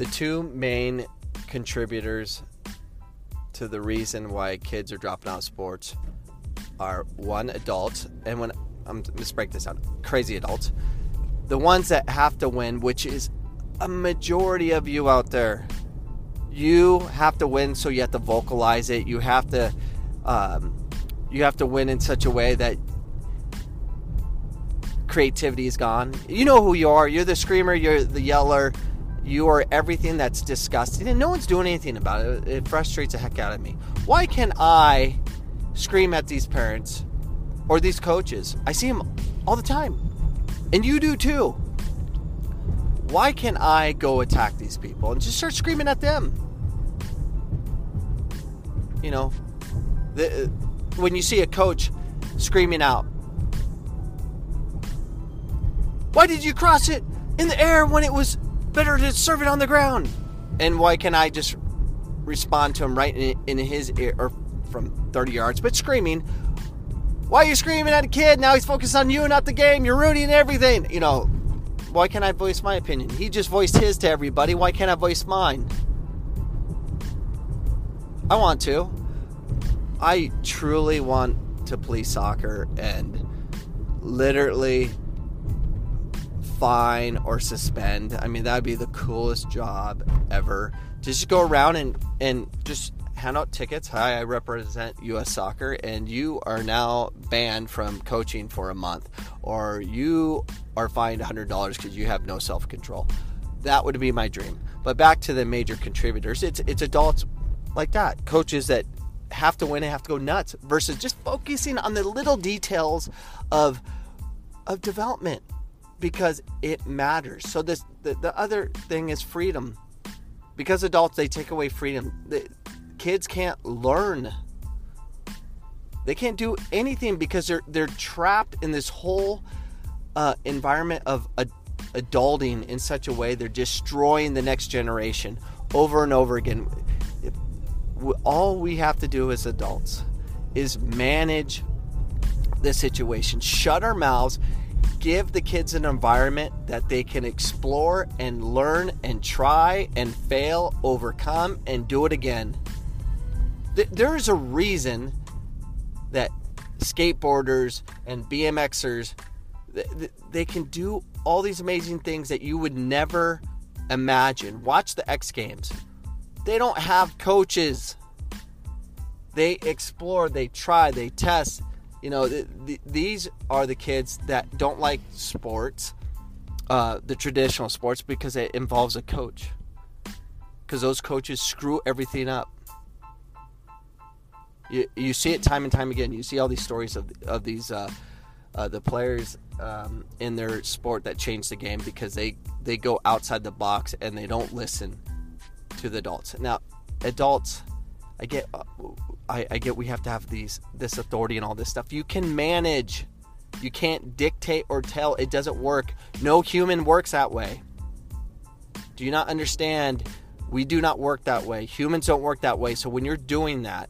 The two main contributors to the reason why kids are dropping out of sports are one adult and when I'm let's break this down, crazy adults, the ones that have to win, which is a majority of you out there. You have to win, so you have to vocalize it. You have to, um, you have to win in such a way that creativity is gone. You know who you are. You're the screamer. You're the yeller. You are everything that's disgusting, and no one's doing anything about it. It frustrates the heck out of me. Why can I scream at these parents or these coaches? I see them all the time, and you do too. Why can I go attack these people and just start screaming at them? You know, the, when you see a coach screaming out, why did you cross it in the air when it was better to serve it on the ground? And why can I just respond to him right in, in his ear or from 30 yards, but screaming, Why are you screaming at a kid? Now he's focused on you, not the game. You're ruining everything. You know, why can't I voice my opinion? He just voiced his to everybody. Why can't I voice mine? I want to. I truly want to play soccer and literally fine or suspend. I mean, that would be the coolest job ever. To Just go around and and just hand out tickets. Hi, I represent U.S. Soccer, and you are now banned from coaching for a month, or you are fined $100 because you have no self control. That would be my dream. But back to the major contributors, it's it's adults like that, coaches that have to win and have to go nuts, versus just focusing on the little details of of development because it matters. So this the, the other thing is freedom. Because adults they take away freedom. The kids can't learn. They can't do anything because they're they're trapped in this whole uh, environment of ad- adulting in such a way they're destroying the next generation over and over again. If, all we have to do as adults is manage the situation, shut our mouths, give the kids an environment that they can explore and learn and try and fail, overcome, and do it again. There is a reason that skateboarders and BMXers they can do all these amazing things that you would never imagine. Watch the X Games. They don't have coaches. They explore, they try, they test, you know, th- th- these are the kids that don't like sports, uh, the traditional sports, because it involves a coach. Because those coaches screw everything up. You, you see it time and time again. You see all these stories of, of these uh, uh, the players um, in their sport that change the game because they they go outside the box and they don't listen to the adults. Now, adults, I get uh, I, I get we have to have these this authority and all this stuff. You can manage. You can't dictate or tell. It doesn't work. No human works that way. Do you not understand? We do not work that way. Humans don't work that way. So when you're doing that,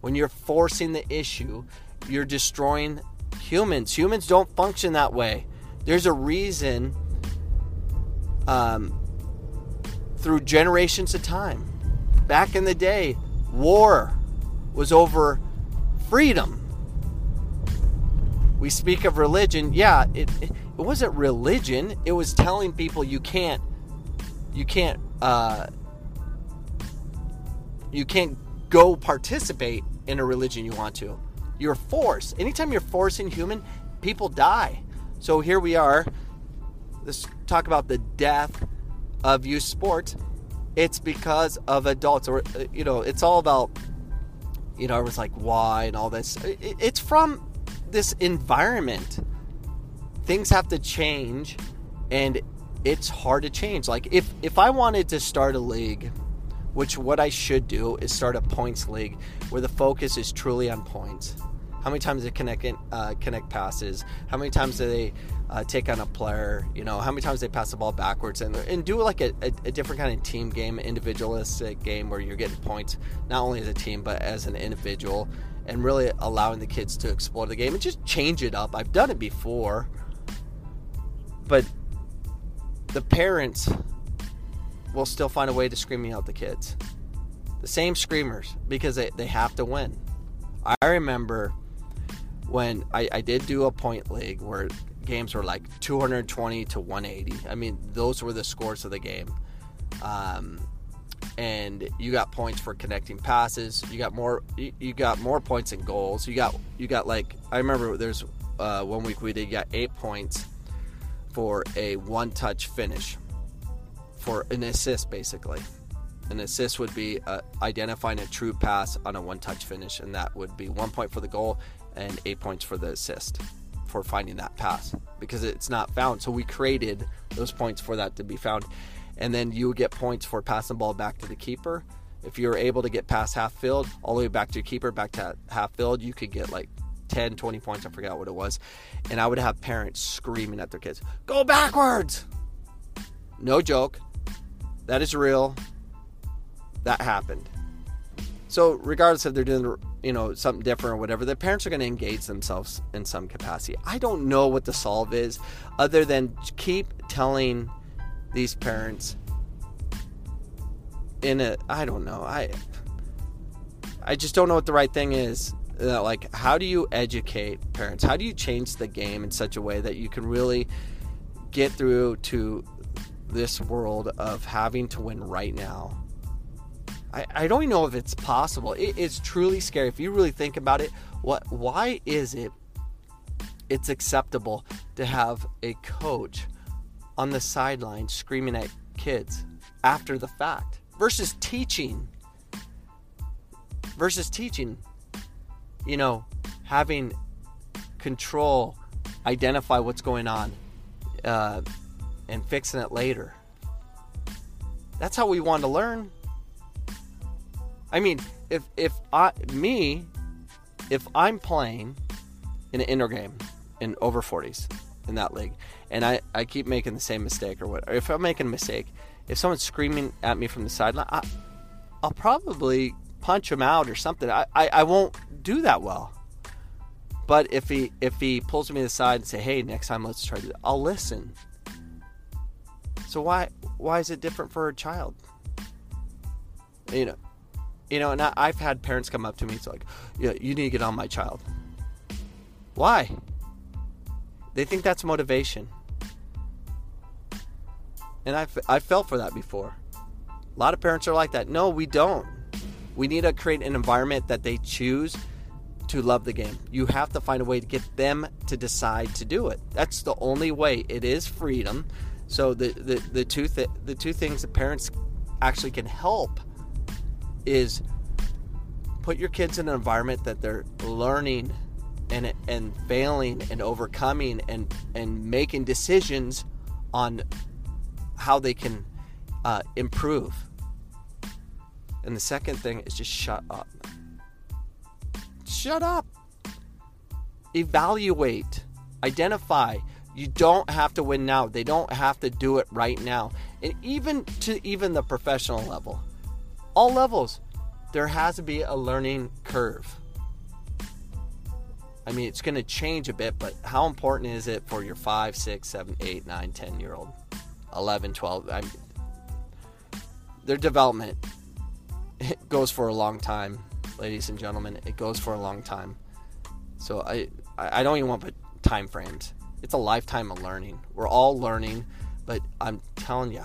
when you're forcing the issue, you're destroying humans. Humans don't function that way. There's a reason um, through generations of time. Back in the day, war was over freedom. We speak of religion. Yeah, it, it, it wasn't religion. It was telling people you can't, you can't, uh, you can't go participate in a religion you want to. You're forced. Anytime you're forcing human, people die. So here we are. Let's talk about the death of youth sports. It's because of adults, or uh, you know, it's all about you know, I was like, why and all this. It's from this environment. Things have to change, and it's hard to change. Like if if I wanted to start a league, which what I should do is start a points league where the focus is truly on points. How many times they connect uh, connect passes? How many times do they uh, take on a player? You know, how many times they pass the ball backwards and and do like a, a, a, different kind of team game, individualistic game where you're getting points not only as a team but as an individual, and really allowing the kids to explore the game and just change it up. I've done it before, but the parents will still find a way to scream out the kids. The same screamers because they, they have to win. I remember when I, I did do a point league where games were like 220 to 180. I mean, those were the scores of the game. Um, and you got points for connecting passes. You got more. You, you got more points and goals. You got you got like I remember there's uh, one week we did got eight points for a one-touch finish for an assist, basically. An assist would be uh, identifying a true pass on a one-touch finish, and that would be one point for the goal and eight points for the assist for finding that pass because it's not found. So we created those points for that to be found. And then you would get points for passing the ball back to the keeper. If you were able to get past half field, all the way back to your keeper, back to half field, you could get like 10, 20 points. I forgot what it was. And I would have parents screaming at their kids, Go backwards! No joke. That is real. That happened. So, regardless if they're doing you know something different or whatever the parents are going to engage themselves in some capacity. I don't know what the solve is other than keep telling these parents in a i don't know i i just don't know what the right thing is. Like how do you educate parents? How do you change the game in such a way that you can really get through to this world of having to win right now I, I don't even know if it's possible. It's truly scary. If you really think about it, what why is it it's acceptable to have a coach on the sideline screaming at kids after the fact versus teaching versus teaching you know having control identify what's going on uh, and fixing it later that's how we want to learn I mean, if if I me, if I'm playing in an indoor game in over 40s in that league, and I I keep making the same mistake or what, if I'm making a mistake, if someone's screaming at me from the sideline, I, I'll probably punch him out or something. I, I, I won't do that well. But if he if he pulls me aside and say, "Hey, next time let's try to," I'll listen. So why why is it different for a child? You know, you know, and I, have had parents come up to me. It's like, yeah, you need to get on my child. Why? They think that's motivation. And I've, I felt for that before. A lot of parents are like that. No, we don't. We need to create an environment that they choose to love the game. You have to find a way to get them to decide to do it. That's the only way. It is freedom. So the the, the two th- the two things that parents actually can help is put your kids in an environment that they're learning and and failing and overcoming and and making decisions on how they can uh, improve. And the second thing is just shut up. Shut up. Evaluate. Identify. You don't have to win now. They don't have to do it right now. And even to even the professional level all levels, there has to be a learning curve. I mean, it's going to change a bit, but how important is it for your 5, 6, 7, 8, 9, 10 year old, 11, 12? I mean, their development it goes for a long time, ladies and gentlemen. It goes for a long time. So I, I don't even want to put time frames. It's a lifetime of learning. We're all learning, but I'm telling you,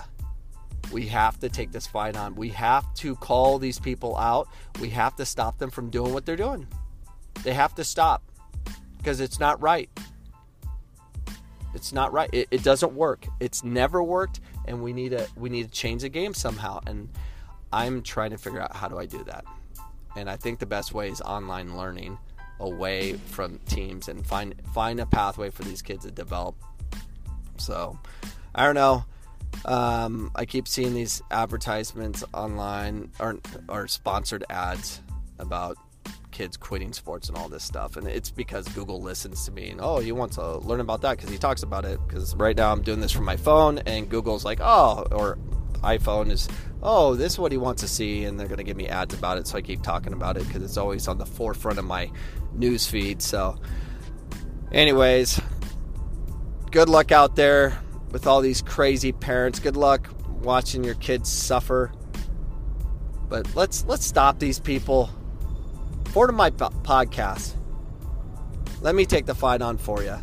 we have to take this fight on. We have to call these people out. We have to stop them from doing what they're doing. They have to stop because it's not right. It's not right. It, it, doesn't work. It's never worked, and we need to we need to change the game somehow. And I'm trying to figure out how do I do that. And I think the best way is online learning away from teams and find find a pathway for these kids to develop. So I don't know. Um, I keep seeing these advertisements online or, or sponsored ads about kids quitting sports and all this stuff. And it's because Google listens to me and, oh, you want to learn about that because he talks about it. Because right now I'm doing this from my phone and Google's like, oh, or iPhone is, oh, this is what he wants to see. And they're going to give me ads about it. So I keep talking about it because it's always on the forefront of my news feed. So, anyways, good luck out there with all these crazy parents. Good luck watching your kids suffer. But let's let's stop these people. Forward to my podcast. Let me take the fight on for you.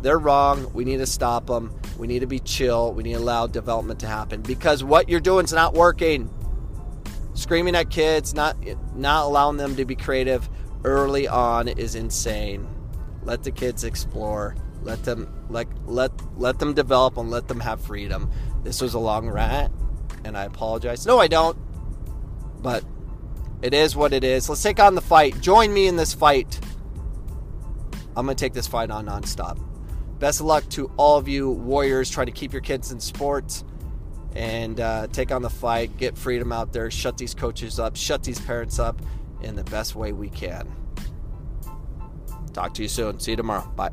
They're wrong. We need to stop them. We need to be chill. We need to allow development to happen because what you're doing is not working. Screaming at kids, not not allowing them to be creative early on is insane. Let the kids explore. Let them like let let them develop and let them have freedom. This was a long rant, and I apologize. No, I don't. But it is what it is. Let's take on the fight. Join me in this fight. I'm gonna take this fight on nonstop. Best of luck to all of you warriors trying to keep your kids in sports and uh, take on the fight. Get freedom out there. Shut these coaches up. Shut these parents up in the best way we can. Talk to you soon. See you tomorrow. Bye.